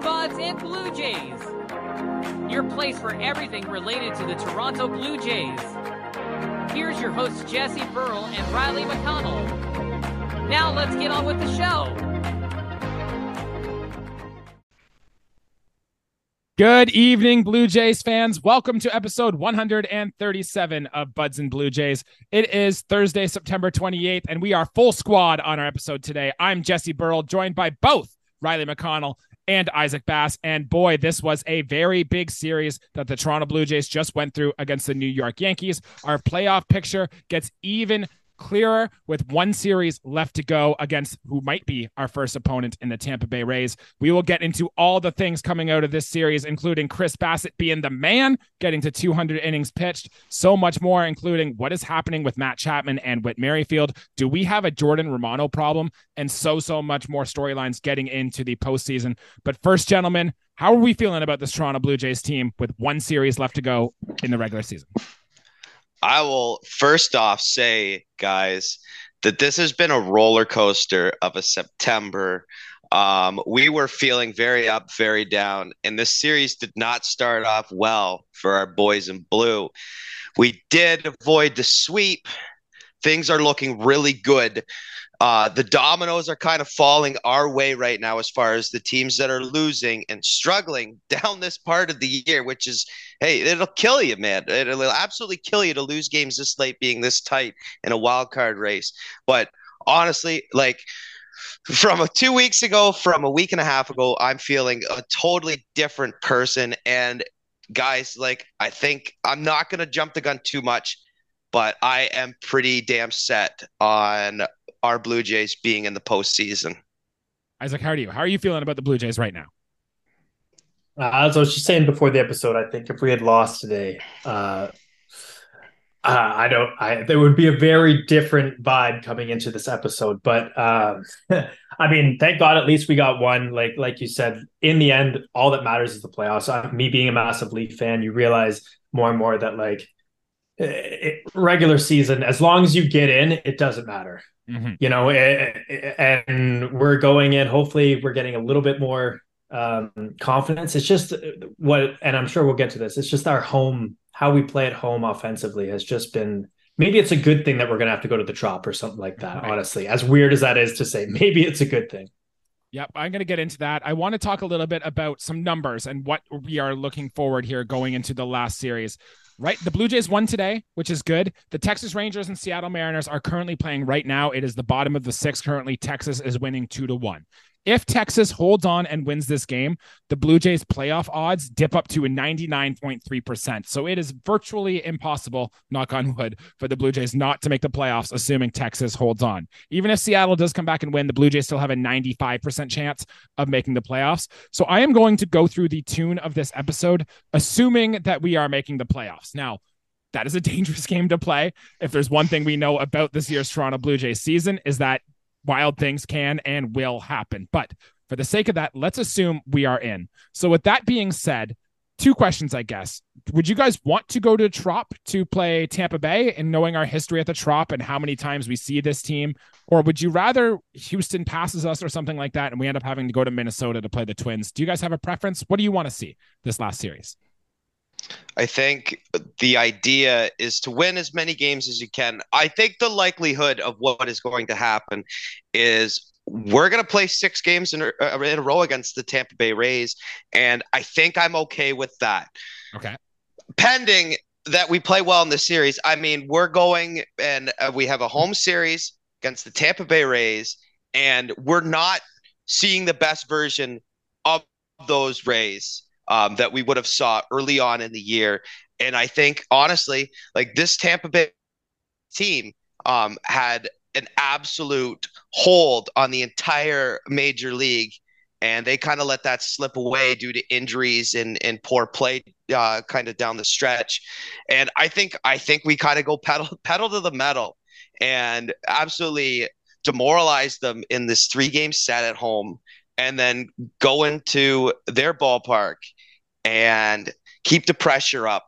Buds, and Blue Jays. Your place for everything related to the Toronto Blue Jays. Here's your hosts, Jesse Burrell and Riley McConnell. Now let's get on with the show. Good evening, Blue Jays fans. Welcome to episode 137 of Buds and Blue Jays. It is Thursday, September 28th, and we are full squad on our episode today. I'm Jesse Burrell, joined by both Riley McConnell and Isaac Bass. And boy, this was a very big series that the Toronto Blue Jays just went through against the New York Yankees. Our playoff picture gets even clearer with one series left to go against who might be our first opponent in the Tampa Bay Rays. We will get into all the things coming out of this series, including Chris Bassitt being the man, getting to 200 innings pitched, so much more, including what is happening with Matt Chapman and Whit Merrifield. Do we have a Jordan Romano problem? And so, so much more storylines getting into the postseason. But first, gentlemen, how are we feeling about this Toronto Blue Jays team with one series left to go in the regular season? I will first off say, guys, that this has been a roller coaster of a September. Um, we were feeling very up, very down, and this series did not start off well for our boys in blue. We did avoid the sweep. Things are looking really good uh, the dominoes are kind of falling our way right now as far as the teams that are losing and struggling down this part of the year, which is, hey, it'll kill you, man. It'll absolutely kill you to lose games this late, being this tight in a wild card race. But honestly, like from a two weeks ago, from a week and a half ago, I'm feeling a totally different person. And guys, like, I think I'm not going to jump the gun too much but I am pretty damn set on our Blue Jays being in the postseason. Isaac, how are you? How are you feeling about the Blue Jays right now? Uh, as I was just saying before the episode, I think if we had lost today, uh, uh, I don't. I there would be a very different vibe coming into this episode. But um, I mean, thank God at least we got one. Like like you said, in the end, all that matters is the playoffs. Uh, me being a massive Leaf fan, you realize more and more that like it, regular season, as long as you get in, it doesn't matter. Mm-hmm. You know, and we're going in. Hopefully, we're getting a little bit more um, confidence. It's just what, and I'm sure we'll get to this. It's just our home, how we play at home offensively has just been. Maybe it's a good thing that we're going to have to go to the Trop or something like that. Right. Honestly, as weird as that is to say, maybe it's a good thing. Yep, I'm going to get into that. I want to talk a little bit about some numbers and what we are looking forward here going into the last series right? The Blue Jays won today, which is good. The Texas Rangers and Seattle Mariners are currently playing right now. It is the bottom of the six currently. Texas is winning two to one. If Texas holds on and wins this game, the Blue Jays playoff odds dip up to a 99.3%. So it is virtually impossible, knock on wood, for the Blue Jays not to make the playoffs, assuming Texas holds on. Even if Seattle does come back and win, the Blue Jays still have a 95% chance of making the playoffs. So I am going to go through the tune of this episode, assuming that we are making the playoffs. Now, that is a dangerous game to play. If there's one thing we know about this year's Toronto Blue Jays season is that wild things can and will happen. But for the sake of that, let's assume we are in. So, with that being said, two questions, I guess. Would you guys want to go to Trop to play Tampa Bay and knowing our history at the Trop and how many times we see this team? Or would you rather Houston passes us or something like that and we end up having to go to Minnesota to play the Twins? Do you guys have a preference? What do you want to see this last series? I think the idea is to win as many games as you can. I think the likelihood of what is going to happen is we're going to play six games in a, uh, in a row against the Tampa Bay Rays, and I think I'm okay with that. Okay. Pending that we play well in the series. I mean, we're going and uh, we have a home series against the Tampa Bay Rays, and we're not seeing the best version of those Rays um, that we would have saw early on in the year. And I think honestly, like this Tampa Bay team um, had an absolute hold on the entire major league. And they kind of let that slip away due to injuries and, and poor play uh, kind of down the stretch. And I think I think we kind of go pedal pedal to the metal and absolutely demoralize them in this three game set at home and then go into their ballpark and keep the pressure up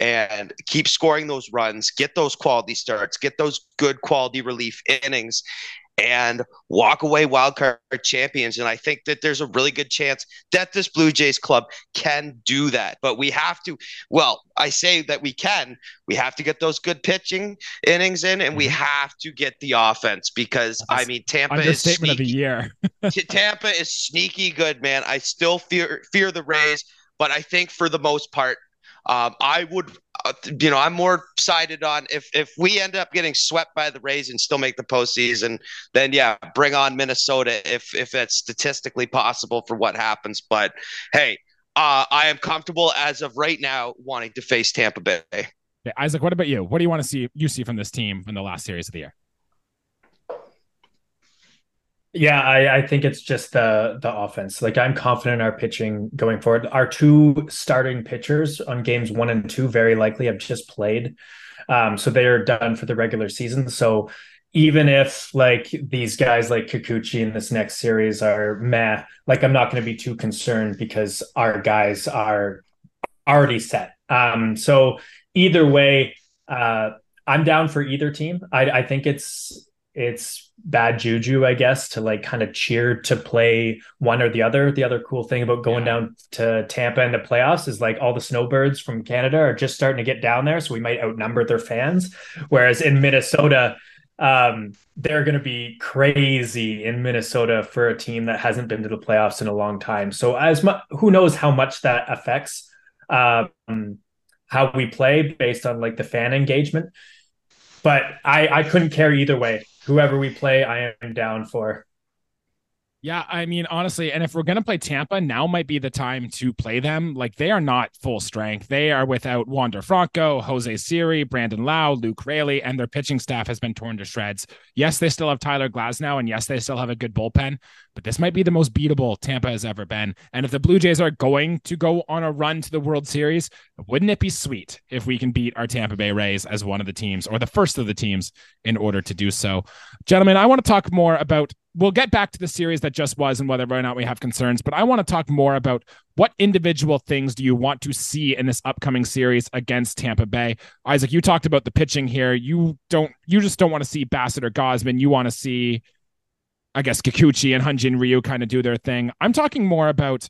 and keep scoring those runs, get those quality starts, get those good quality relief innings. and walk away wild card champions. And I think that there's a really good chance that this Blue Jays club can do that. But we have to, well, I say that we can. We have to get those good pitching innings in, and we mm-hmm. have to get the offense because I mean Tampa is statement of the year. Tampa is sneaky good, man. I still fear fear the Rays, but I think for the most part, um, I would, uh, you know, I'm more sided on if if we end up getting swept by the Rays and still make the postseason, then yeah, bring on Minnesota if if it's statistically possible for what happens. But hey, uh, I am comfortable as of right now wanting to face Tampa Bay. Yeah, Isaac, what about you? What do you want to see you see from this team in the last series of the year? Yeah, I, I think it's just the the offense. Like I'm confident in our pitching going forward. Our two starting pitchers on games one and two very likely have just played. Um, so they are done for the regular season. So even if like these guys like Kikuchi in this next series are meh, like I'm not going to be too concerned because our guys are already set. Um, so either way, uh, I'm down for either team. I, I think it's it's bad juju, I guess, to like kind of cheer to play one or the other. The other cool thing about going yeah. down to Tampa in the playoffs is like all the snowbirds from Canada are just starting to get down there. So we might outnumber their fans. Whereas in Minnesota, um, they're going to be crazy in Minnesota for a team that hasn't been to the playoffs in a long time. So as much, who knows how much that affects um, how we play based on like the fan engagement. But I, I couldn't care either way whoever we play, I am down for. Yeah, I mean, honestly, and if we're going to play Tampa, now might be the time to play them. Like, they are not full strength. They are without Wander Franco, Jose Siri, Brandon Lowe, Luke Raley, and their pitching staff has been torn to shreds. Yes, they still have Tyler Glasnow, and yes, they still have a good bullpen, but this might be the most beatable Tampa has ever been. And if the Blue Jays are going to go on a run to the World Series, wouldn't it be sweet if we can beat our Tampa Bay Rays as one of the teams or the first of the teams in order to do so? Gentlemen, I want to talk more about we'll get back to the series that just was and whether or not we have concerns, but I want to talk more about what individual things do you want to see in this upcoming series against Tampa Bay? Isaac, you talked about the pitching here. You don't you just don't want to see Bassitt or Gausman. You want to see, I guess, Kikuchi and Hyun-Jin Ryu kind of do their thing. I'm talking more about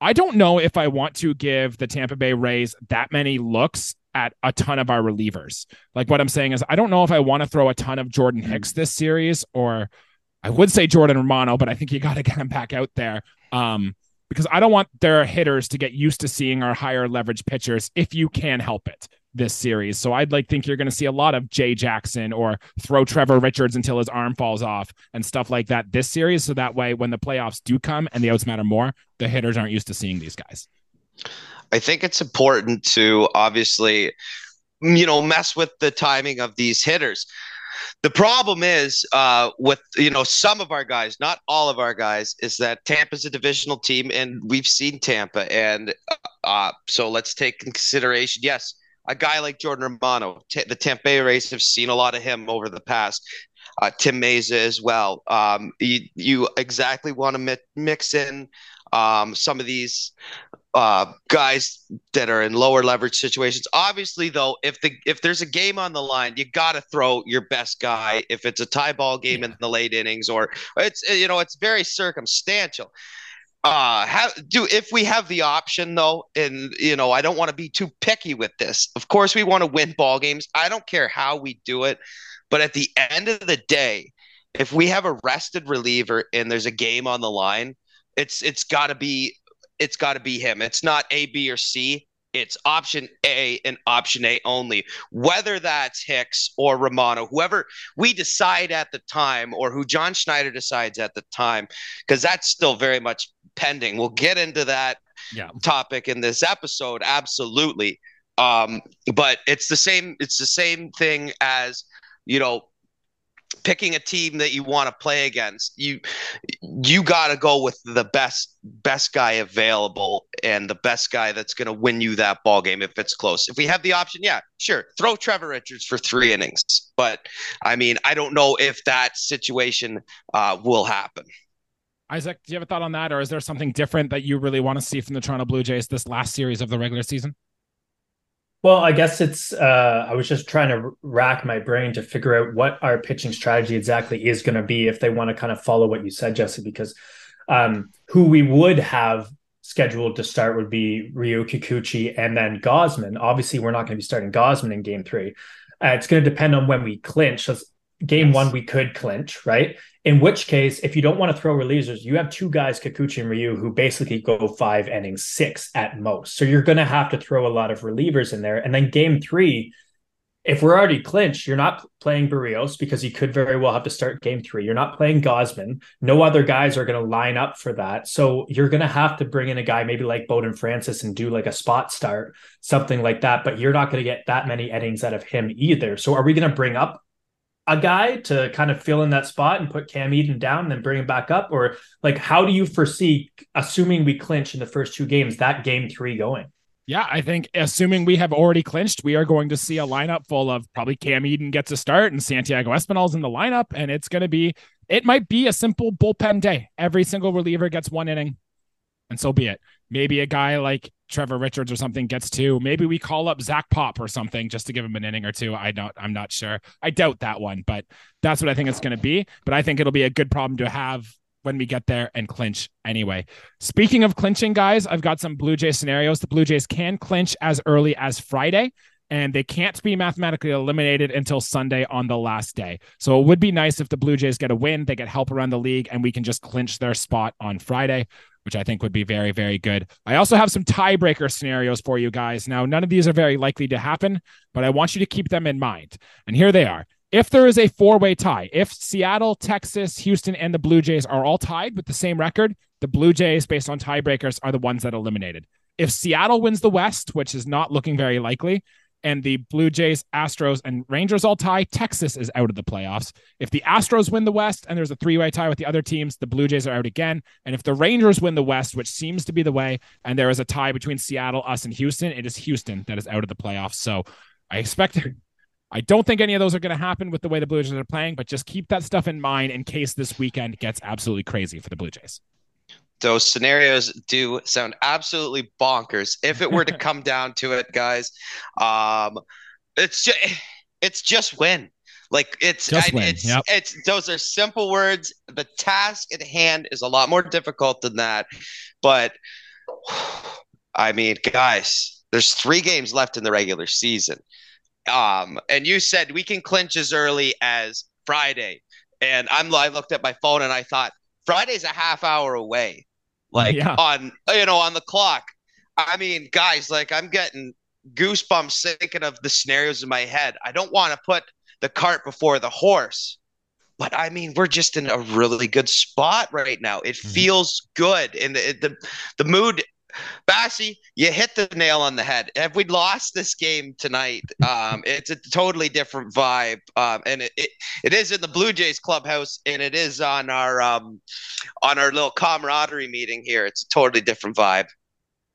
I don't know if I want to give the Tampa Bay Rays that many looks at a ton of our relievers. Like what I'm saying is I don't know if I want to throw a ton of Jordan Hicks this series or I would say Jordan Romano, but I think you got to get him back out there um, because I don't want their hitters to get used to seeing our higher leverage pitchers if you can help it this series. So I'd like think you're going to see a lot of Jay Jackson or throw Trevor Richards until his arm falls off and stuff like that this series. So that way, when the playoffs do come and the outs matter more, the hitters aren't used to seeing these guys. I think it's important to obviously, you know, mess with the timing of these hitters. The problem is uh, with you know some of our guys, not all of our guys, is that Tampa's a divisional team, and we've seen Tampa, and uh, so let's take consideration. Yes, a guy like Jordan Romano, t- the Tampa Bay Rays have seen a lot of him over the past. Uh, Tim Mayza as well. Um, you, you exactly want to mi- mix in um, some of these uh, guys that are in lower leverage situations. Obviously, though, if the if there's a game on the line, you got to throw your best guy. If it's a tie ball game yeah. in the late innings, or it's you know it's very circumstantial. Uh, have do if we have the option though, and you know I don't want to be too picky with this. Of course, we want to win ball games. I don't care how we do it, but at the end of the day, if we have a rested reliever and there's a game on the line, it's it's got to be it's got to be him. It's not A, B, or C. It's option A and option A only. Whether that's Hicks or Romano, whoever we decide at the time, or who John Schneider decides at the time, because that's still very much pending. We'll get into that yeah. topic in this episode, absolutely. Um, but it's the same. It's the same thing as you know picking a team that you want to play against you you got to go with the best best guy available and the best guy that's going to win you that ball game if it's close. If we have the option yeah sure throw trevor richards for three innings. But i mean i don't know if that situation uh, will happen. Isaac do you have a thought on that? Or is there something different that you really want to see from the toronto blue jays this last series of the regular season Well, I guess it's. Uh, I was just trying to rack my brain to figure out what our pitching strategy exactly is going to be if they want to kind of follow what you said, Jesse. Because um, who we would have scheduled to start would be Ryu Kikuchi and then Gausman. Obviously, we're not going to be starting Gausman in Game Three. Uh, it's going to depend on when we clinch. So game yes. one, we could clinch, right? In which case, if you don't want to throw relievers, you have two guys, Kikuchi and Ryu, who basically go five innings, six at most. So you're going to have to throw a lot of relievers in there. And then game three, if we're already clinched, you're not playing Berrios because he could very well have to start game three. You're not playing Gausman. No other guys are going to line up for that. So you're going to have to bring in a guy maybe like Bowden Francis and do like a spot start, something like that. But you're not going to get that many innings out of him either. So are we going to bring up a guy to kind of fill in that spot and put Cam Eden down and then bring him back up? Or like, how do you foresee, assuming we clinch in the first two games, that game three going? Yeah, I think assuming we have already clinched, we are going to see a lineup full of probably Cam Eden gets a start and Santiago Espinal's in the lineup. And it's going to be, it might be a simple bullpen day. Every single reliever gets one inning, and so be it. Maybe a guy like Trevor Richards or something gets two. Maybe we call up Zach Pop or something just to give him an inning or two. I don't, I'm not sure. I doubt that one, but that's what I think it's going to be. But I think it'll be a good problem to have when we get there and clinch anyway. Speaking of clinching, guys, I've got some Blue Jays scenarios. The Blue Jays can clinch as early as Friday and they can't be mathematically eliminated until Sunday on the last day. So it would be nice if the Blue Jays get a win, they get help around the league, and we can just clinch their spot on Friday, which I think would be very, very good. I also have some tiebreaker scenarios for you guys. Now, none of these are very likely to happen, but I want you to keep them in mind. And here they are. If there is a four way tie, if Seattle, Texas, Houston, and the Blue Jays are all tied with the same record, the Blue Jays, based on tiebreakers, are the ones that eliminated. If Seattle wins the West, which is not looking very likely, and the Blue Jays, Astros, and Rangers all tie, Texas is out of the playoffs. If the Astros win the West and there's a three way tie with the other teams, the Blue Jays are out again. And if the Rangers win the West, which seems to be the way, and there is a tie between Seattle, us, and Houston, it is Houston that is out of the playoffs. So I expect. I don't think any of those are going to happen with the way the Blue Jays are playing, but just keep that stuff in mind in case this weekend gets absolutely crazy for the Blue Jays those scenarios do sound absolutely bonkers if it were to come down to it guys. Um it's just it's just win. Like it's I, it's yep. it's those are simple words. The task at hand is a lot more difficult than that. But i mean guys there's three games left in the regular season. Um and you said we can clinch as early as friday. And i'm i looked at my phone and i thought friday's a half hour away like yeah. on you know on the clock. I mean, guys, like I'm getting goosebumps thinking of the scenarios in my head. I don't want to put the cart before the horse, but I mean, we're just in a really good spot right now. It mm-hmm. feels good, and the, the the mood Bassy, you hit the nail on the head. If we lost this game tonight, um, it's a totally different vibe, um, and it, it, it is in the Blue Jays clubhouse, and it is on our um, on our little camaraderie meeting here. It's a totally different vibe.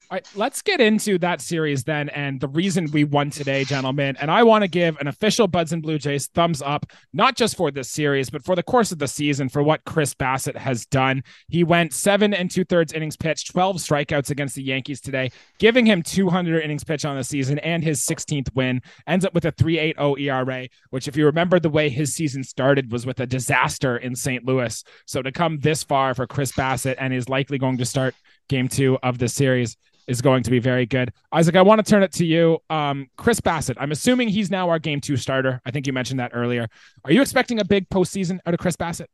All right, let's get into that series then and the reason we won today, gentlemen. And I want to give an official Buds and Blue Jays thumbs up, not just for this series, but for the course of the season for what Chris Bassitt has done. He went seven and two thirds innings pitched, 12 strikeouts against the Yankees today, giving him 200 innings pitched on the season and his 16th win. Ends up with a 3.80 ERA, which, if you remember the way his season started, was with a disaster in St. Louis. So to come this far for Chris Bassitt and is likely going to start game two of the series is going to be very good. Isaac, I want to turn it to you. Um, Chris Bassitt, I'm assuming he's now our game two starter. I think you mentioned that earlier. Are you expecting a big postseason out of Chris Bassitt?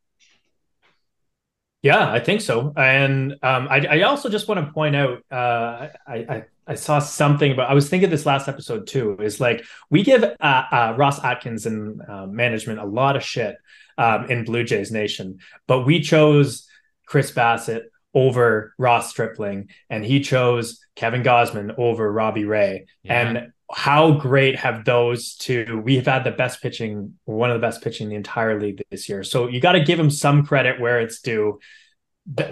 Yeah, I think so. And um, I, I, also just want to point out, uh, I, I, I, saw something but I was thinking this last episode too, is like we give uh, uh, Ross Atkins and uh, management a lot of shit um, in Blue Jays Nation, but we chose Chris Bassitt over Ross Stripling, and he chose Kevin Gausman over Robbie Ray. Yeah. And how great have those two? We've had the best pitching, one of the best pitching in the entire league this year. So you got to give him some credit where it's due.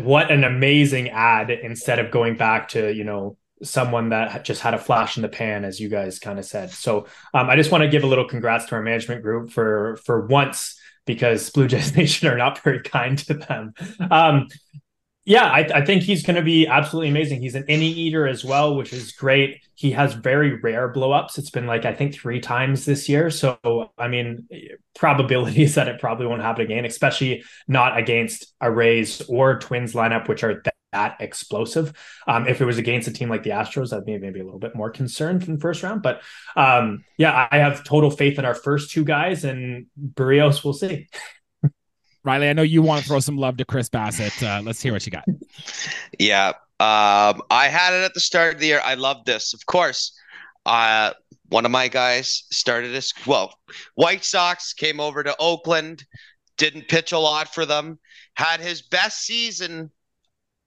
What an amazing ad instead of going back to, you know, someone that just had a flash in the pan, as you guys kind of said. So um, I just want to give a little congrats to our management group for for once because Blue Jays Nation are not very kind to them. Um, Yeah, I, I think he's going to be absolutely amazing. He's an inning eater as well, which is great. He has very rare blowups. It's been like I think three times this year. So I mean, probabilities that it probably won't happen again, especially not against a Rays or Twins lineup, which are that, that explosive. Um, if it was against a team like the Astros, I'd be maybe a little bit more concerned in the first round. But um, yeah, I have total faith in our first two guys, and Berrios, we'll see. Riley, I know you want to throw some love to Chris Bassitt. Uh, let's hear what you got. Yeah. Um, I had it at the start of the year. I love this. Of course, uh, one of my guys started this. Well, White Sox came over to Oakland, didn't pitch a lot for them, had his best season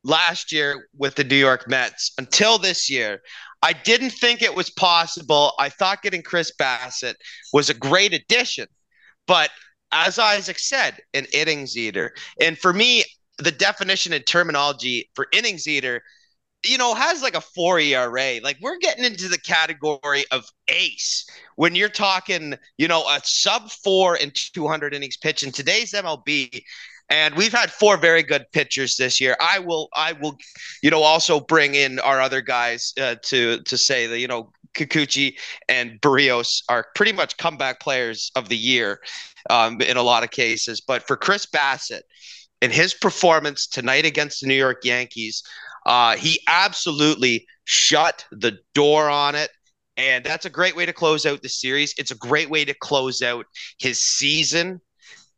last year with the New York Mets until this year. I didn't think it was possible. I thought getting Chris Bassitt was a great addition, but as Isaac said, an innings eater. And for me, the definition and terminology for innings eater, you know, has like a four ERA. Like we're getting into the category of ace when you're talking, you know, a sub four and 200 innings pitch in today's MLB. And we've had four very good pitchers this year. I will, I will, you know, also bring in our other guys uh, to to say that you know Kikuchi and Berrios are pretty much comeback players of the year um, in a lot of cases. But for Chris Bassitt in his performance tonight against the New York Yankees, uh, he absolutely shut the door on it. And that's a great way to close out the series. It's a great way to close out his season.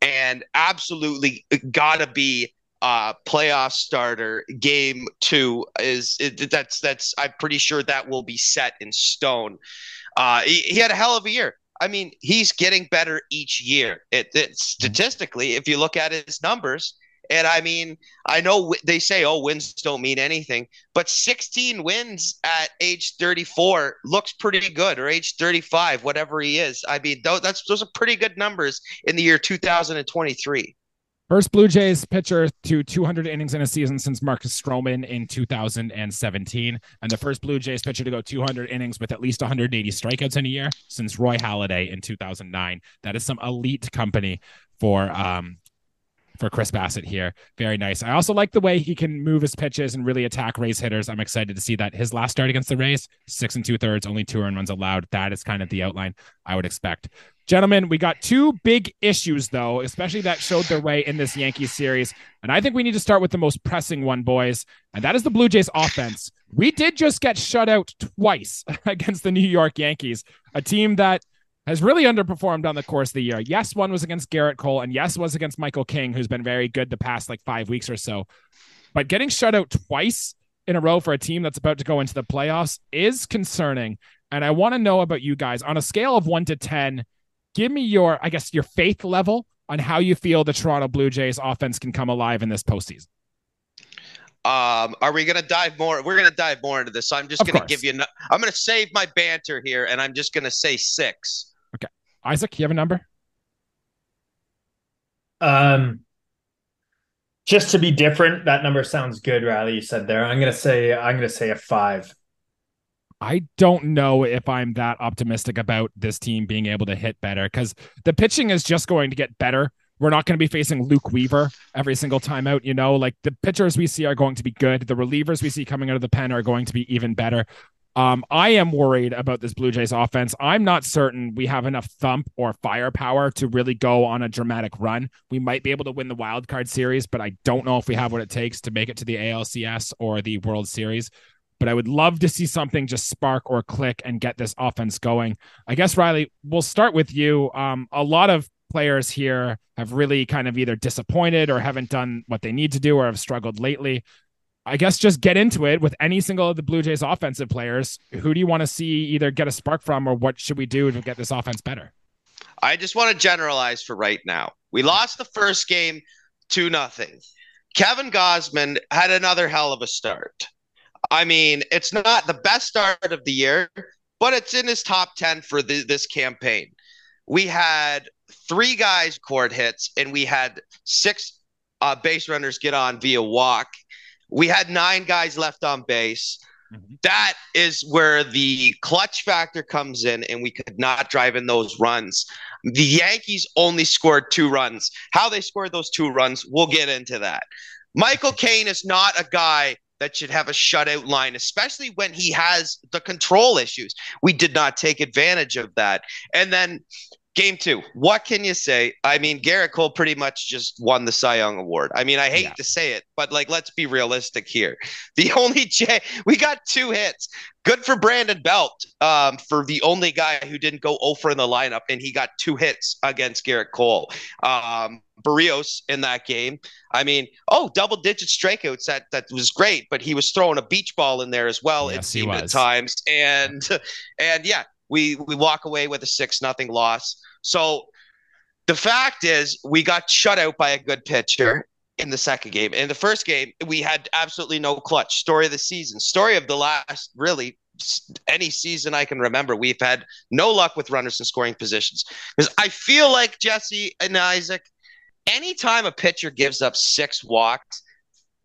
And absolutely got to be uh, playoff starter. Game two is it, that's that's I'm pretty sure that will be set in stone. Uh, he, he had a hell of a year. I mean, he's getting better each year. It, it, statistically, if you look at his numbers, and I mean, I know they say, oh, wins don't mean anything, but 16 wins at age 34 looks pretty good, or age 35, whatever he is. I mean, that's those are pretty good numbers in the year 2023. First Blue Jays pitcher to 200 innings in a season since Marcus Stroman in 2017, and the first Blue Jays pitcher to go 200 innings with at least 180 strikeouts in a year since Roy Halladay in 2009. That is some elite company for um, for Chris Bassitt here. Very nice. I also like the way he can move his pitches and really attack Rays hitters. I'm excited to see that. His last start against the Rays, six and two thirds, only two earned runs allowed. That is kind of the outline I would expect. Gentlemen, we got two big issues, though, especially that showed their way in this Yankees series. And I think we need to start with the most pressing one, boys. And that is the Blue Jays offense. We did just get shut out twice against the New York Yankees, a team that has really underperformed on the course of the year. Yes, one was against Gerrit Cole, and yes, was against Michael King, who's been very good the past like five weeks or so. But getting shut out twice in a row for a team that's about to go into the playoffs is concerning. And I want to know about you guys on a scale of one to 10 give me your, I guess, your faith level on how you feel the Toronto Blue Jays offense can come alive in this postseason. Um, are we going to dive more? We're going to dive more into this. So I'm just going to give you. I'm going to save my banter here, and I'm just going to say six. Okay, Isaac, you have a number? Um, just to be different, that number sounds good. Riley, you said there. I'm going to say. I'm to say a five. I don't know if I'm that optimistic about this team being able to hit better because the pitching is just going to get better. We're not going to be facing Luke Weaver every single time out. You know, like the pitchers we see are going to be good. The relievers we see coming out of the pen are going to be even better. Um, I am worried about this Blue Jays offense. I'm not certain we have enough thump or firepower to really go on a dramatic run. We might be able to win the wild card series, but I don't know if we have what it takes to make it to the ALCS or the World Series but I would love to see something just spark or click and get this offense going. I guess, Riley, we'll start with you. Um, a lot of players here have really kind of either disappointed or haven't done what they need to do or have struggled lately. I guess just get into it with any single of the Blue Jays offensive players. Who do you want to see either get a spark from or what should we do to get this offense better? I just want to generalize for right now. We lost the first game to nothing. Kevin Gausman had another hell of a start. I mean, it's not the best start of the year, but it's in his top 10 for the, this campaign. We had three guys cord hits, and we had six uh, base runners get on via walk. We had nine guys left on base. Mm-hmm. That is where the clutch factor comes in, and we could not drive in those runs. The Yankees only scored two runs. How they scored those two runs, we'll get into that. Michael Kane is not a guy that should have a shutout line, especially when he has the control issues. We did not take advantage of that. And then game two, what can you say? I mean, Gerrit Cole pretty much just won the Cy Young Award. I mean, I hate yeah. to say it, but like, let's be realistic here. The only J, we got two hits. Good for Brandon Belt, um, for the only guy who didn't go over in the lineup, and he got two hits against Gerrit Cole. Um, Berrios in that game. I mean, oh, double digit strikeouts. That that was great, but he was throwing a beach ball in there as well. Yes, it seemed at times, and and yeah, we we walk away with a six nothing loss. So the fact is, we got shut out by a good pitcher in the second game. In the first game, we had absolutely no clutch. Story of the season, story of the last really any season I can remember, we've had no luck with runners in scoring positions. Because I feel like Jesse and Isaac, anytime a pitcher gives up six walks,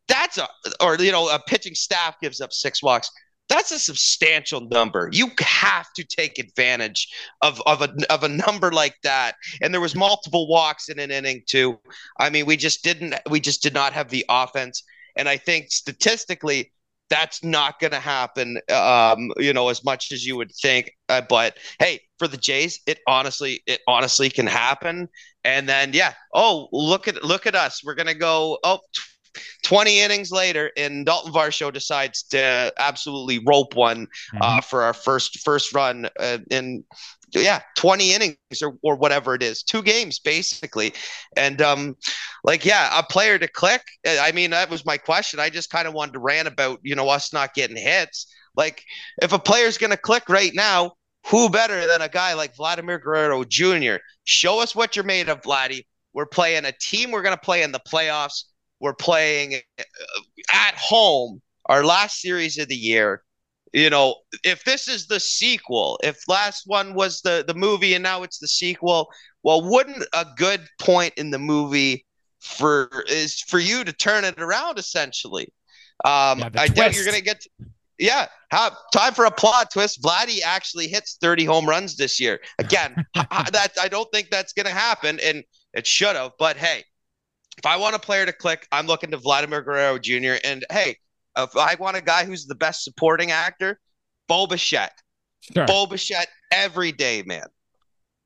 that's a, or, you know, a pitching staff gives up six walks, that's a substantial number. You have to take advantage of, of a of a number like that. And there was multiple walks in an inning too. I mean, we just didn't we just did not have the offense. And I think statistically, that's not going to happen. Um, you know, as much as you would think. Uh, but hey, for the Jays, it honestly it honestly can happen. And then yeah, oh look at look at us. We're gonna go oh 20 innings later, and Dalton Varsho decides to absolutely rope one uh, mm-hmm. uh, for our first first run uh, in yeah 20 innings or, or whatever it is two games basically. And um like yeah a player to click i mean that was my question. I just kind of wanted to rant about you know us not getting hits. Like if a player's going to click right now who better than a guy like vladimir guerrero jr show us what you're made of vladdy. We're playing a team we're going to play in the playoffs we're playing uh, at home, our last series of the year. You know, if this is the sequel, if last one was the the movie and now it's the sequel, well, wouldn't a good point in the movie for is for you to turn it around essentially? Um, yeah, I doubt you're gonna get. To, yeah, have, time for a plot twist. Vladdy actually hits 30 home runs this year. Again, that I don't think that's going to happen, and it should have. But hey, if I want a player to click, I'm looking to Vladimir Guerrero Jr. And hey, if I want a guy who's the best supporting actor, Bo Bichette. Sure. Bo Bichette every day, man.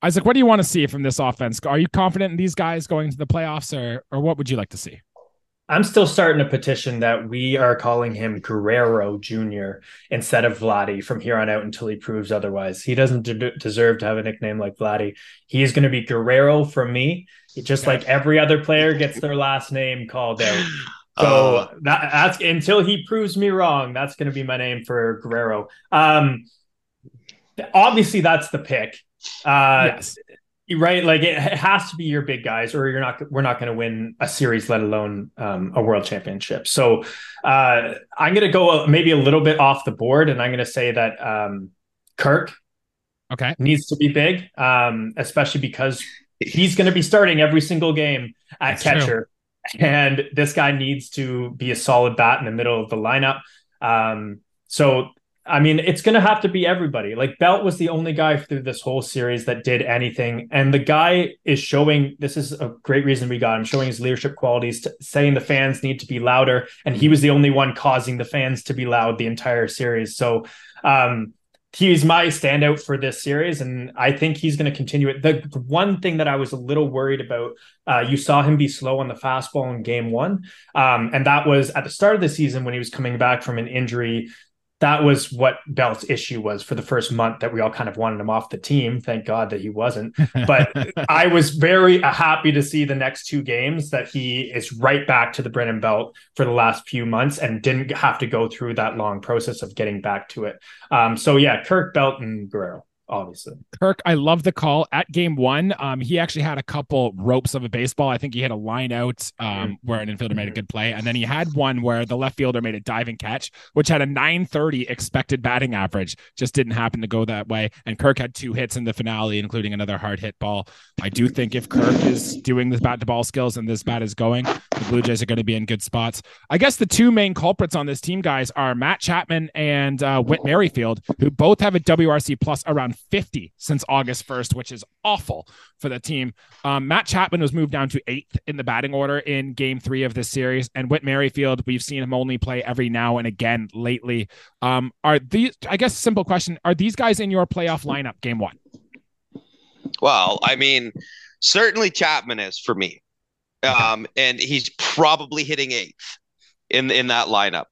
Isaac, what do you want to see from this offense? Are you confident in these guys going to the playoffs, or or what would you like to see? I'm still starting a petition that we are calling him Guerrero Jr. instead of Vladdy from here on out until he proves otherwise. He doesn't de- deserve to have a nickname like Vladdy. He is going to be Guerrero for me, just like every other player gets their last name called out. So uh, that, that's until he proves me wrong. That's going to be my name for Guerrero. Um, obviously, that's the pick. Uh, yes right like it has to be your big guys or you're not we're not going to win a series let alone um, a world championship so uh, i'm going to go maybe a little bit off the board and i'm going to say that um, kirk okay needs to be big um, especially because he's going to be starting every single game at That's catcher true. and this guy needs to be a solid bat in the middle of the lineup um, so I mean, it's going to have to be everybody. Like Belt was the only guy through this whole series that did anything, and the guy is showing. This is a great reason we got him showing his leadership qualities, saying the fans need to be louder, and he was the only one causing the fans to be loud the entire series. So, um, he's my standout for this series, and I think he's going to continue it. The, one thing that I was a little worried about, uh, you saw him be slow on the fastball in Game One, um, and that was at the start of the season when he was coming back from an injury that was what Belt's issue was for the first month that we all kind of wanted him off the team. Thank God that he wasn't. But I was very happy to see the next two games that he is right back to the Brandon Belt for the last few months and didn't have to go through that long process of getting back to it. Um, so yeah, Kirk Belt and Guerrero obviously. Kirk, I love the call at game one. Um, he actually had a couple ropes of a baseball. I think he had a line out um, mm-hmm. where an infielder made a good play. And then he had one where the left fielder made a diving catch, which had a 930 expected batting average. Just didn't happen to go that way. And Kirk had two hits in the finale, including another hard hit ball. I do think if Kirk is doing the bat to ball skills and this bat is going, the Blue Jays are going to be in good spots. I guess the two main culprits on this team, guys, are Matt Chapman and uh, Whit Merrifield, who both have a WRC plus around 50 since August 1st, which is awful for the team. Um, Matt Chapman was moved down to eighth in the batting order in game three of this series. And Whit Merrifield, we've seen him only play every now and again lately. Um, are these, I guess, simple question, are these guys in your playoff lineup game one? Well, I mean, certainly Chapman is for me. Um, and he's probably hitting eighth in in that lineup,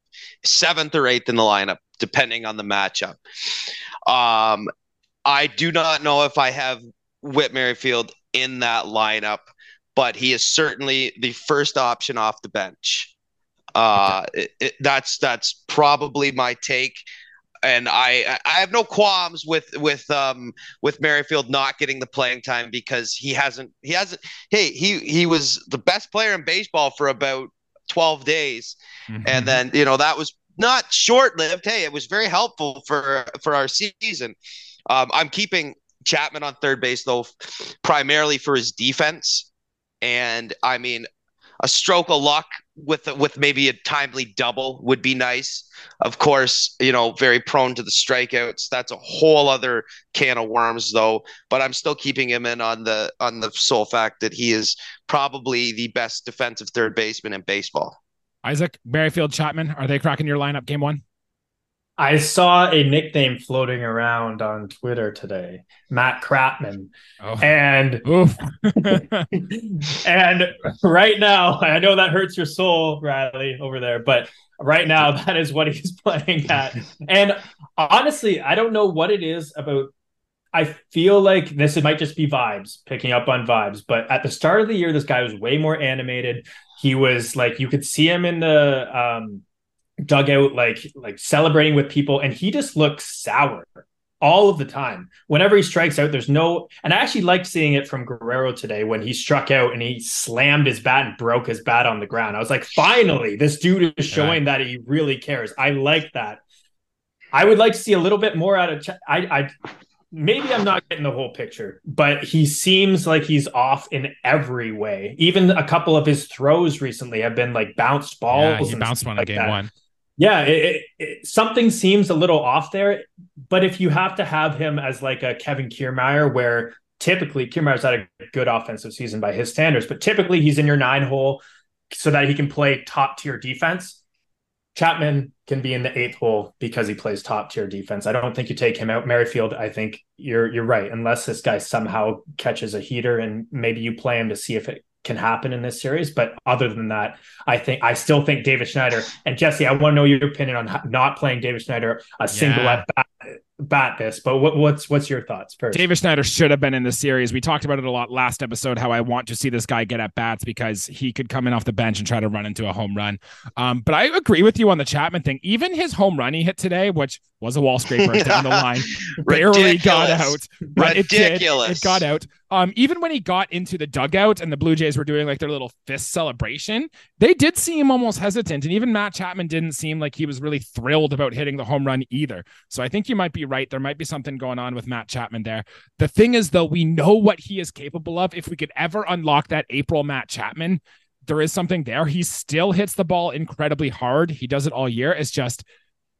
seventh or eighth in the lineup, depending on the matchup. Um, I do not know if I have Whit Merrifield in that lineup, but he is certainly the first option off the bench. Uh, it, it, that's that's probably my take. And I I have no qualms with with um with Merrifield not getting the playing time because he hasn't he hasn't hey he he was the best player in baseball for about 12 days. Mm-hmm. and then you know that was not short lived hey it was very helpful for for our season um, I'm keeping Chapman on third base though primarily for his defense and I mean a stroke of luck with with maybe a timely double would be nice. Of course, you know, very prone to the strikeouts. That's a whole other can of worms, though. But I'm still keeping him in on the on the sole fact that he is probably the best defensive third baseman in baseball. Isaac Merrifield Chapman, are they cracking your lineup game one? I saw a nickname floating around on Twitter today, Matt Crapman. Oh. And and right now, I know that hurts your soul, Riley, over there, but right now that is what he's playing at. And honestly, I don't know what it is about I feel like this it might just be vibes, picking up on vibes. But at the start of the year, this guy was way more animated. He was like, you could see him in the um, dugout like like celebrating with people and he just looks sour all of the time. Whenever he strikes out there's no and i actually liked seeing it from guerrero today when he struck out and he slammed his bat and broke his bat on the ground. I was like finally this dude is showing that he really cares. I like that. I would like to see a little bit more out of Ch- i i maybe i'm not getting the whole picture but he seems like he's off in every way. Even a couple of his throws recently have been like bounced balls yeah, he bounced one like in game that. one yeah, it, it, something seems a little off there. But if you have to have him as like a Kevin Kiermaier, where typically Kiermaier's had a good offensive season by his standards, but typically he's in your nine hole so that he can play top tier defense. Chapman can be in the eighth hole because he plays top tier defense. I don't think you take him out. Merrifield, I think you're you're right. Unless this guy somehow catches a heater and maybe you play him to see if it can happen in this series. But other than that, I think I still think Davis Schneider and Jesse. I want to know your opinion on not playing Davis Schneider a single yeah. at bat bat this, but what, what's what's your thoughts first? Davis Schneider should have been in the series. We talked about it a lot last episode. How I want to see this guy get at bats because he could come in off the bench and try to run into a home run. Um, but I agree with you on the Chapman thing. Even his home run he hit today, which was a wall scraper down the line, barely got out. Ridiculous. It did. It got out. Um, even when he got into the dugout and the Blue Jays were doing like their little fist celebration, they did seem almost hesitant. And even Matt Chapman didn't seem like he was really thrilled about hitting the home run either. So I think you might be right. There might be something going on with Matt Chapman there. The thing is, though, we know what he is capable of. If we could ever unlock that April Matt Chapman, there is something there. He still hits the ball incredibly hard. He does it all year. It's just,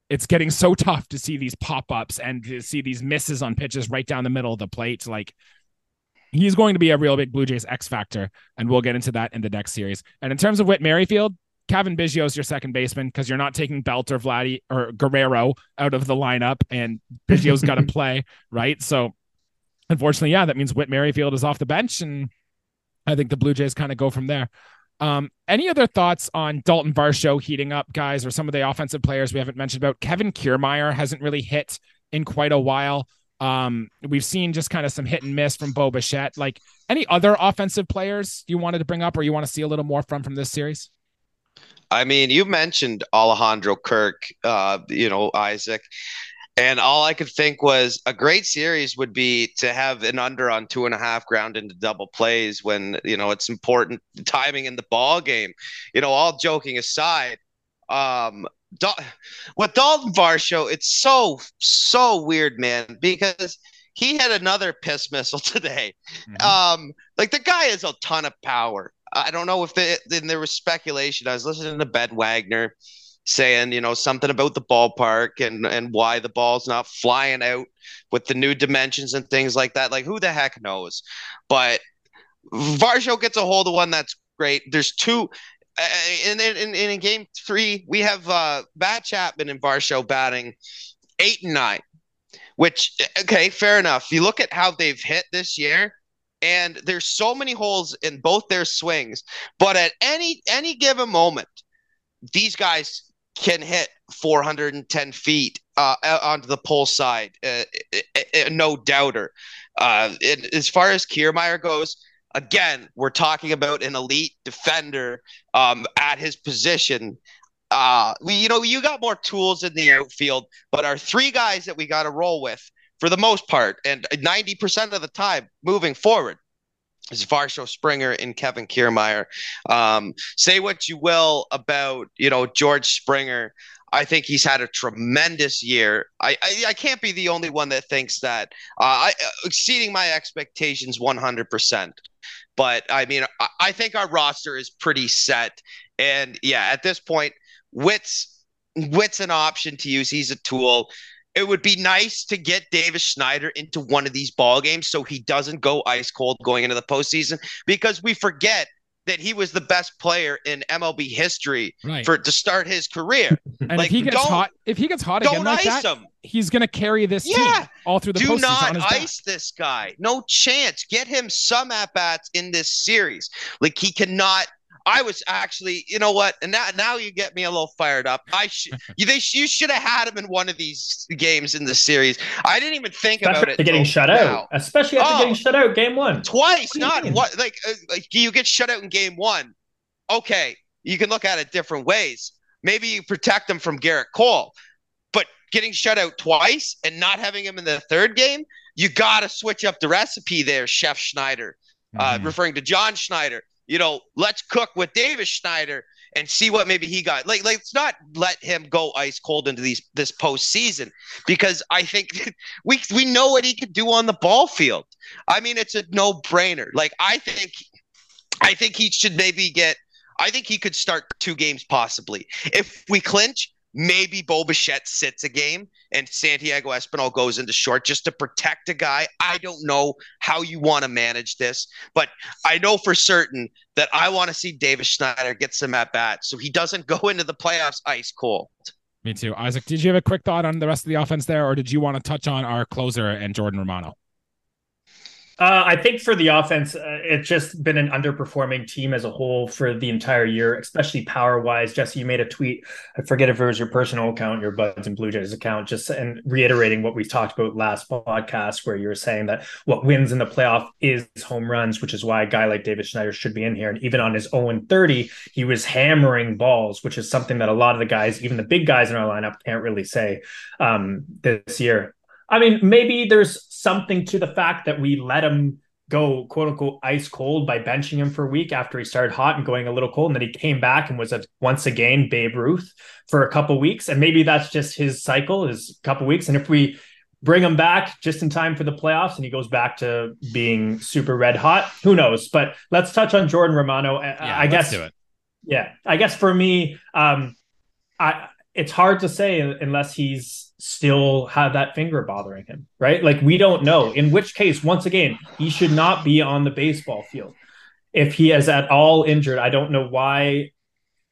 it's getting so tough to see these pop ups and to see these misses on pitches right down the middle of the plate. Like, he's going to be a real big Blue Jays X factor, and we'll get into that in the next series. And in terms of Whit Merrifield, Cavan Biggio is your second baseman because you're not taking Belt or Vladdy or Guerrero out of the lineup, and Biggio's got to play, right? So, unfortunately, yeah, that means Whit Merrifield is off the bench, and I think the Blue Jays kind of go from there. Um, any other thoughts on Dalton Varsho heating up, guys, or some of the offensive players we haven't mentioned about? Kevin Kiermaier hasn't really hit in quite a while. Um, we've seen just kind of some hit and miss from Bo Bichette. Like any other offensive players you wanted to bring up or you want to see a little more from from this series? I mean, you mentioned Alejandro Kirk, uh, you know, Isaac. And all I could think was a great series would be to have an under on two and a half ground into double plays when, you know, it's important timing in the ball game. You know, all joking aside, um, Dal- with Dalton Varsho, it's so, so weird, man, because he had another piss missile today. Mm-hmm. Um, like the guy has a ton of power. I don't know if they, then there was speculation. I was listening to Ben Wagner, saying, you know, something about the ballpark and and why the ball's not flying out with the new dimensions and things like that. Like who the heck knows? But Varsho gets a hold of one that's great. There's two and in, in, in, game three, we have uh, Matt Chapman and Varsho batting eight and nine, which, okay, fair enough. You look at how they've hit this year, and there's so many holes in both their swings, but at any any given moment, these guys can hit 410 feet uh, onto the pull side, uh, no doubter. Uh, as far as Kiermaier goes, again, we're talking about an elite defender um, at his position. Uh, we, you know, you got more tools in the outfield, but our three guys that we got to roll with for the most part, and 90% of the time moving forward, is Varsho Springer and Kevin Kiermaier. Um, say what you will about, you know, George Springer. I think he's had a tremendous year. I, I, I can't be the only one that thinks that. Uh, I uh, exceeding my expectations 100%. But I mean, I, I think our roster is pretty set. And yeah, at this point, Whit's Whit's an option to use. He's a tool. It would be nice to get Davis Schneider into one of these ball games so he doesn't go ice cold going into the postseason because we forget that he was the best player in MLB history right. for to start his career. And like, if he gets hot, if he gets hot again like that, him. he's gonna carry this yeah. team all through the Do not ice back. this guy. No chance. Get him some at bats in this series. Like he cannot I was actually, you know what? And now, now you get me a little fired up. I should, you, they, you should have had him in one of these games in the series. I didn't even think especially about it. getting shut now. out, especially after oh, getting shut out game one twice. What not what like, uh, like you get shut out in game one. Okay, you can look at it different ways. Maybe you protect them from Gerrit Cole, but getting shut out twice and not having him in the third game, you got to switch up the recipe there, Chef Schneider. Uh, mm-hmm. referring to John Schneider you know, let's cook with Davis Schneider and see what maybe he got. Like, let's not let him go ice cold into these this postseason because I think we we know what he could do on the ball field. I mean, it's a no brainer. Like, I think I think he should maybe get. I think he could start two games possibly if we clinch maybe Bo Bichette sits a game and Santiago Espinal goes into short just to protect a guy. I don't know how you want to manage this, but I know for certain that I want to see Davis Schneider get some at bats so he doesn't go into the playoffs ice cold. Me too. Isaac, did you have a quick thought on the rest of the offense there, or did you want to touch on our closer and Jordan Romano? Uh, I think for the offense, uh, it's just been an underperforming team as a whole for the entire year, especially power wise. Jesse, you made a tweet. I forget if it was your personal account, your Buds and Blue Jays account, just and reiterating what we talked about last podcast, where you were saying that what wins in the playoff is home runs, which is why a guy like Davis Schneider should be in here. And even on his 0 30, he was hammering balls, which is something that a lot of the guys, even the big guys in our lineup, can't really say um, this year. I mean, maybe there's something to the fact that we let him go quote unquote ice cold by benching him for a week after he started hot and going a little cold. And then he came back and was a, once again Babe Ruth for a couple weeks. And maybe that's just his cycle is a couple weeks. And if we bring him back just in time for the playoffs and he goes back to being super red hot who knows? But let's touch on Jordan Romano. Yeah, I guess yeah I guess for me um I it's hard to say unless he's still had that finger bothering him, right? Like we don't know. In which case, once again, he should not be on the baseball field. If he is at all injured, I don't know why,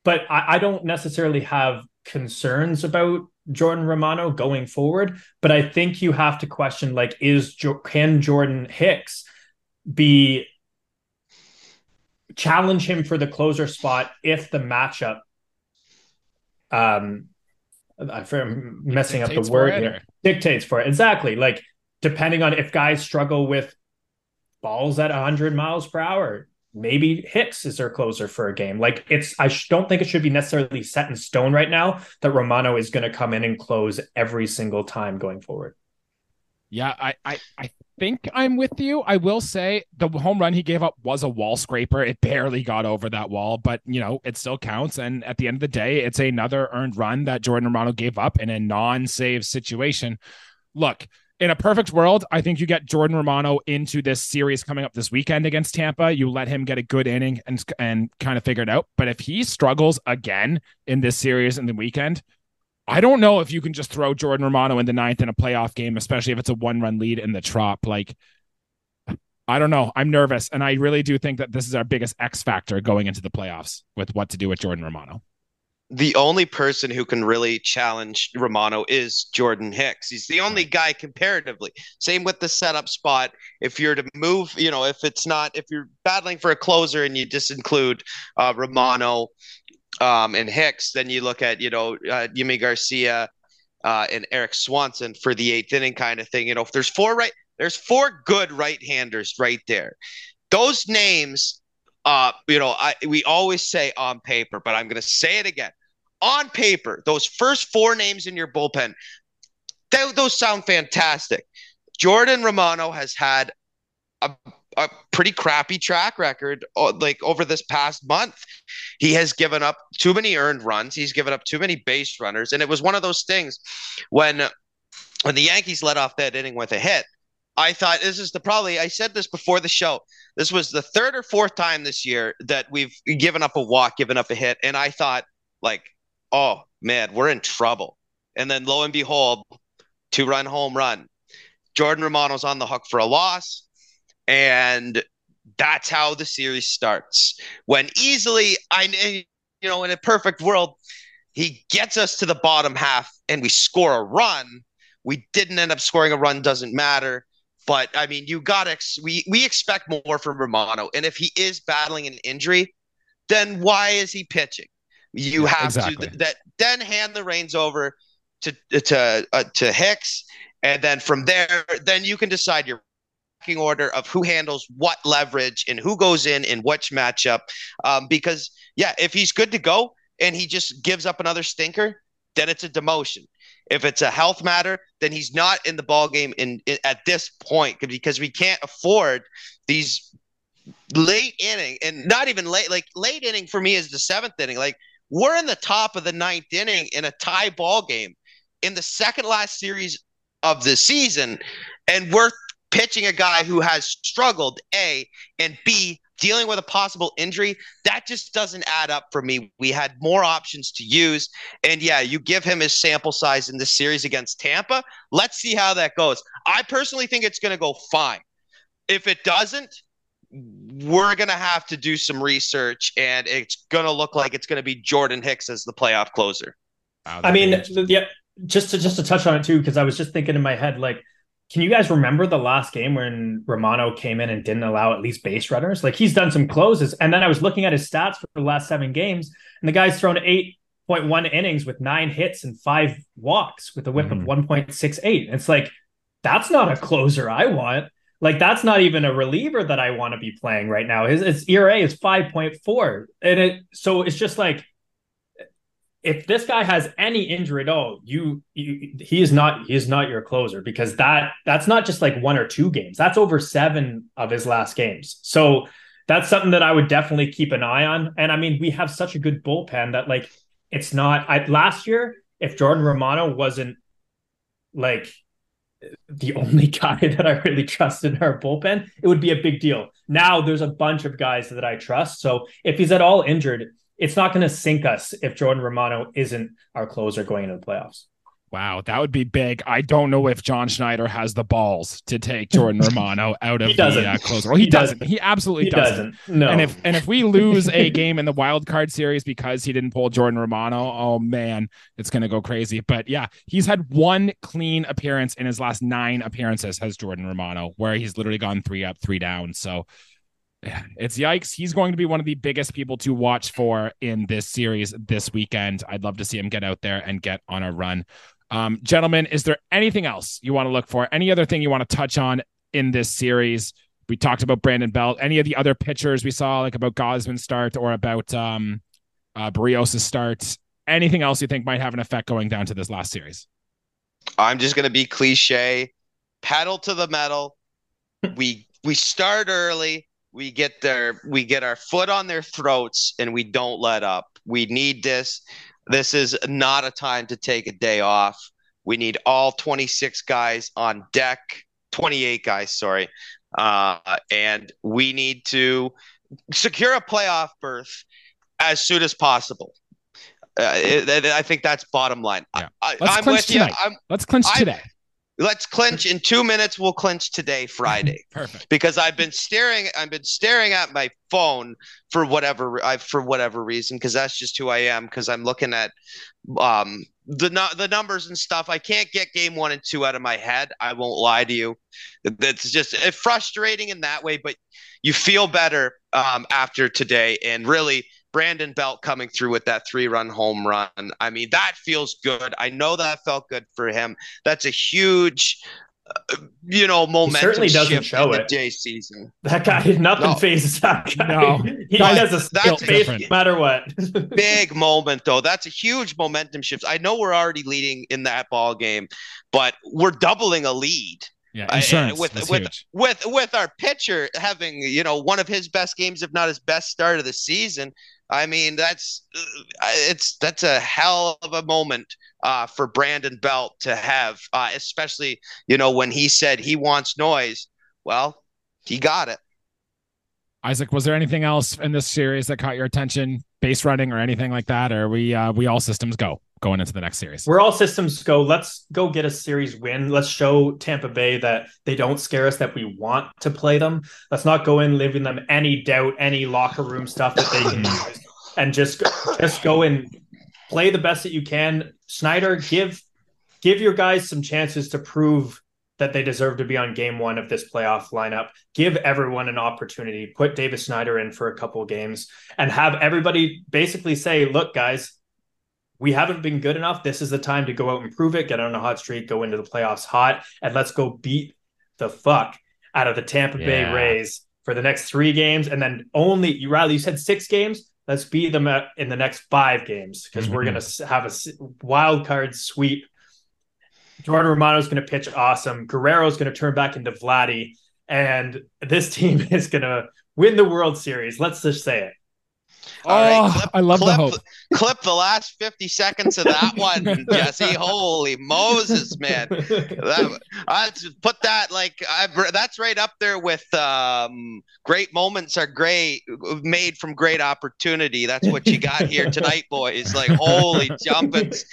but I, I don't necessarily have concerns about Jordan Romano going forward. But I think you have to question like, is can Jordan Hicks be challenge him for the closer spot if the matchup um I'm messing up the word here. Dictates for it. Exactly. Like depending on if guys struggle with balls at 100 miles per hour, maybe Hicks is their closer for a game. Like it's, I don't think it should be necessarily set in stone right now that Romano is going to come in and close every single time going forward. Yeah, I, I, I think I'm with you. I will say the home run he gave up was a wall scraper. It barely got over that wall, but you know, it still counts. And at the end of the day, it's another earned run that Jordan Romano gave up in a non-save situation. Look, in a perfect world, I think you get Jordan Romano into this series coming up this weekend against Tampa. You let him get a good inning and and kind of figure it out. But if he struggles again in this series in the weekend, I don't know if you can just throw Jordan Romano in the ninth in a playoff game, especially if it's a one run lead in the trop. Like, I don't know. I'm nervous. And I really do think that this is our biggest X factor going into the playoffs with what to do with Jordan Romano the only person who can really challenge Romano is Jordan Hicks. He's the only guy comparatively. Same with the setup spot. If you're to move, you know, if it's not, if you're battling for a closer and you just include uh, Romano um, and Hicks, then you look at, you know, uh, Yimi Garcia uh, and Erik Swanson for the eighth inning kind of thing. You know, if there's four right, there's four good right-handers right there. Those names uh, you know, I we always say on paper, but I'm going to say it again on paper, those first four names in your bullpen, th- those sound fantastic. Jordan Romano has had a, a pretty crappy track record uh, like over this past month. He has given up too many earned runs. He's given up too many base runners. And it was one of those things when when the Yankees let off that inning with a hit. I thought this is the probably I said this before the show. This was the third or fourth time this year that we've given up a walk, given up a hit, and I thought like oh man, we're in trouble. And then lo and behold, two run home run. Jordan Romano's on the hook for a loss. And that's how the series starts. When easily, I you know, in a perfect world, he gets us to the bottom half and we score a run. We didn't end up scoring a run, doesn't matter. But I mean, you got to we we expect more from Romano, and if he is battling an injury, then why is he pitching? You have exactly. to that then hand the reins over to to uh, to Hicks, and then from there, then you can decide your order of who handles what leverage and who goes in in which matchup. Um, because yeah, if he's good to go and he just gives up another stinker, then it's a demotion. If it's a health matter, then he's not in the ball game in, in at this point because we can't afford these late inning and not even late like late inning for me is the seventh inning. Like we're in the top of the ninth inning in a tie ball game in the second last series of the season, and we're pitching a guy who has struggled, A, and B, dealing with a possible injury, that just doesn't add up for me. We had more options to use. And yeah, you give him his sample size in this series against Tampa. Let's see how that goes. I personally think it's going to go fine. If it doesn't, we're going to have to do some research and it's going to look like it's going to be Jordan Hicks as the playoff closer. Wow, I mean, yeah, just to just to touch on it too cuz I was just thinking in my head like can you guys remember the last game when Romano came in and didn't allow at least base runners? Like he's done some closes and then I was looking at his stats for the last 7 games and the guy's thrown 8.1 innings with 9 hits and 5 walks with a whip mm-hmm. of 1.68. It's like that's not a closer I want. Like that's not even a reliever that I want to be playing right now. His, his ERA is 5.4. And it so it's just like if this guy has any injury at all, you, you he is not he is not your closer because that that's not just like one or two games. That's over 7 of his last games. So that's something that I would definitely keep an eye on. And I mean, we have such a good bullpen that like it's not I last year if Jordan Romano wasn't like the only guy that I really trust in our bullpen, it would be a big deal. Now there's a bunch of guys that I trust. So if he's at all injured, it's not going to sink us if Jordan Romano isn't our closer going into the playoffs. Wow, that would be big. I don't know if John Schneider has the balls to take Jordan Romano out of the uh, closer. Well, he, he doesn't. doesn't. He absolutely he doesn't. doesn't. No. And if and if we lose a game in the wild card series because he didn't pull Jordan Romano, oh man, it's gonna go crazy. But yeah, he's had one clean appearance in his last nine appearances has Jordan Romano, where he's literally gone three up, three down. So it's yikes. He's going to be one of the biggest people to watch for in this series this weekend. I'd love to see him get out there and get on a run. Um, gentlemen, is there anything else you want to look for? Any other thing you want to touch on in this series? We talked about Brandon Belt. Any of the other pitchers we saw, like about Gausman's start or about um, uh, Berrios' start? Anything else you think might have an effect going down to this last series? I'm just going to be cliche. Pedal to the metal. we we start early. We get their we get our foot on their throats, and we don't let up. We need this. This is not a time to take a day off. We need all 26 guys on deck, 28 guys, sorry. Uh, and we need to secure a playoff berth as soon as possible. Uh, it, I think that's bottom line. Yeah. I, Let's am clinch with you. I'm, Let's clinch today. Let's clinch in two minutes. We'll clinch today, Friday. Perfect. because I've been staring I've been staring at my phone for whatever I for whatever reason because that's just who I am because I'm looking at um the nu- the numbers and stuff. I can't get game 1 and 2 out of my head. I won't lie to you. That's just it's frustrating in that way but you feel better um after today. And really Brandon Belt coming through with that three run home run. I mean, that feels good. I know that felt good for him. That's a huge, uh, you know, momentum certainly doesn't shift show in the it. J season. That guy, nothing No. fazes that guy. No. he That's- has a that's skill face different. no matter what. Big moment though. That's a huge momentum shift. I know we're already leading in that ball game, but we're doubling a lead. Yeah, I- insurance with- is with- huge. with with our pitcher having you know one of his best games if not his best start of the season i mean that's uh, it's that's a hell of a moment uh, for brandon belt to have uh, especially you know when he said he wants noise well he got it Isaac, was there anything else in this series that caught your attention, base running or anything like that? Or are we uh, we all systems go going into the next series? We're all systems go. Let's go get a series win. Let's show Tampa Bay that they don't scare us, that we want to play them. Let's not go in leaving them any doubt, any locker room stuff that they can use, and just go, just go and play the best that you can. Schneider, give give your guys some chances to prove that they deserve to be on game one of this playoff lineup. Give everyone an opportunity. Put Davis Schneider in for a couple of games and have everybody basically say, look, guys, we haven't been good enough. This is the time to go out and prove it, get on a hot streak, go into the playoffs hot, and let's go beat the fuck out of the Tampa Bay Rays for the next three games. And then only, you Riley, you said six games. Let's beat them at, in the next five games because we're Mhm. going to have a wild card sweep. Jordan Romano's going to pitch awesome. Guerrero's going to turn back into Vladdy. And this team is going to win the World Series. Let's just say it. All right, oh, clip- I love the clip, hope. clip the last 50 seconds of that one jesse holy moses man that, I put that like I, that's right up there with um, great moments are great made from great opportunity. That's what you got here tonight, boys. Like holy jumpins.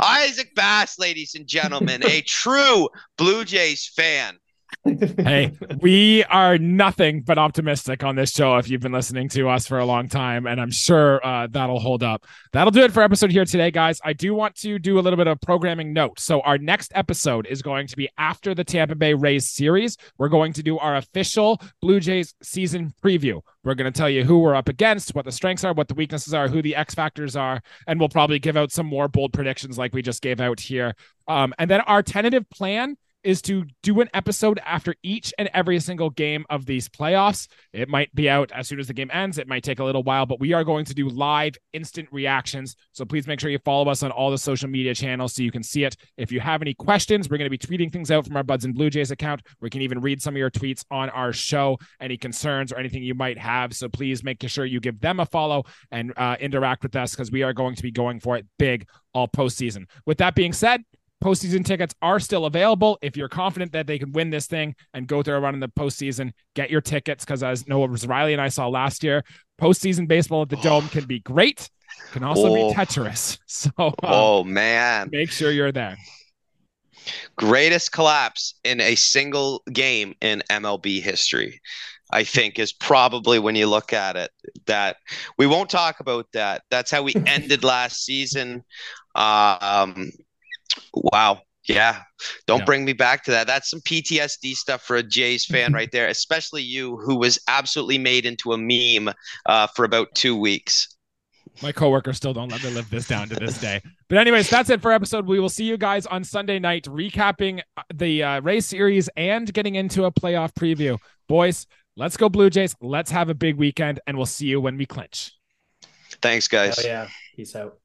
Isaac Bass, ladies and gentlemen, a true Blue Jays fan. Hey, we are nothing but optimistic on this show if you've been listening to us for a long time, and I'm sure uh, that'll hold up. That'll do it for episode here today, guys. I do want to do a little bit of programming note. So, our next episode is going to be after the Tampa Bay Rays series. We're going to do our official Blue Jays season preview. We're going to tell you who we're up against, what the strengths are, what the weaknesses are, who the X factors are, and we'll probably give out some more bold predictions like we just gave out here. Um, and then our tentative plan is to do an episode after each and every single game of these playoffs. It might be out as soon as the game ends. It might take a little while, but we are going to do live instant reactions. So please make sure you follow us on all the social media channels so you can see it. If you have any questions, we're going to be tweeting things out from our Buds and Blue Jays account. We can even read some of your tweets on our show, any concerns or anything you might have. So please make sure you give them a follow and uh, interact with us because we are going to be going for it big all postseason. With that being said, postseason tickets are still available. If you're confident that they can win this thing and go through a run in the postseason, get your tickets because as Noah Riley and I saw last year, postseason baseball at the Dome can be great, can also Oh. be treacherous. So uh, Oh man. make sure you're there. greatest collapse in a single game in MLB history. I think is probably when you look at it that we won't talk about that. That's how we ended last season. Um, wow. Yeah. Don't Yeah. bring me back to that. That's some PTSD stuff for a Jays fan right there, especially you who was absolutely made into a meme uh, for about two weeks. My coworkers still don't let me live this down to this day. But anyways, that's it for episode. We will see you guys on Sunday night, recapping uh, the uh, Rays series and getting into a playoff preview. Boys, let's go Blue Jays. Let's have a big weekend, and we'll see you when we clinch. Thanks, guys. Oh, yeah. Peace out.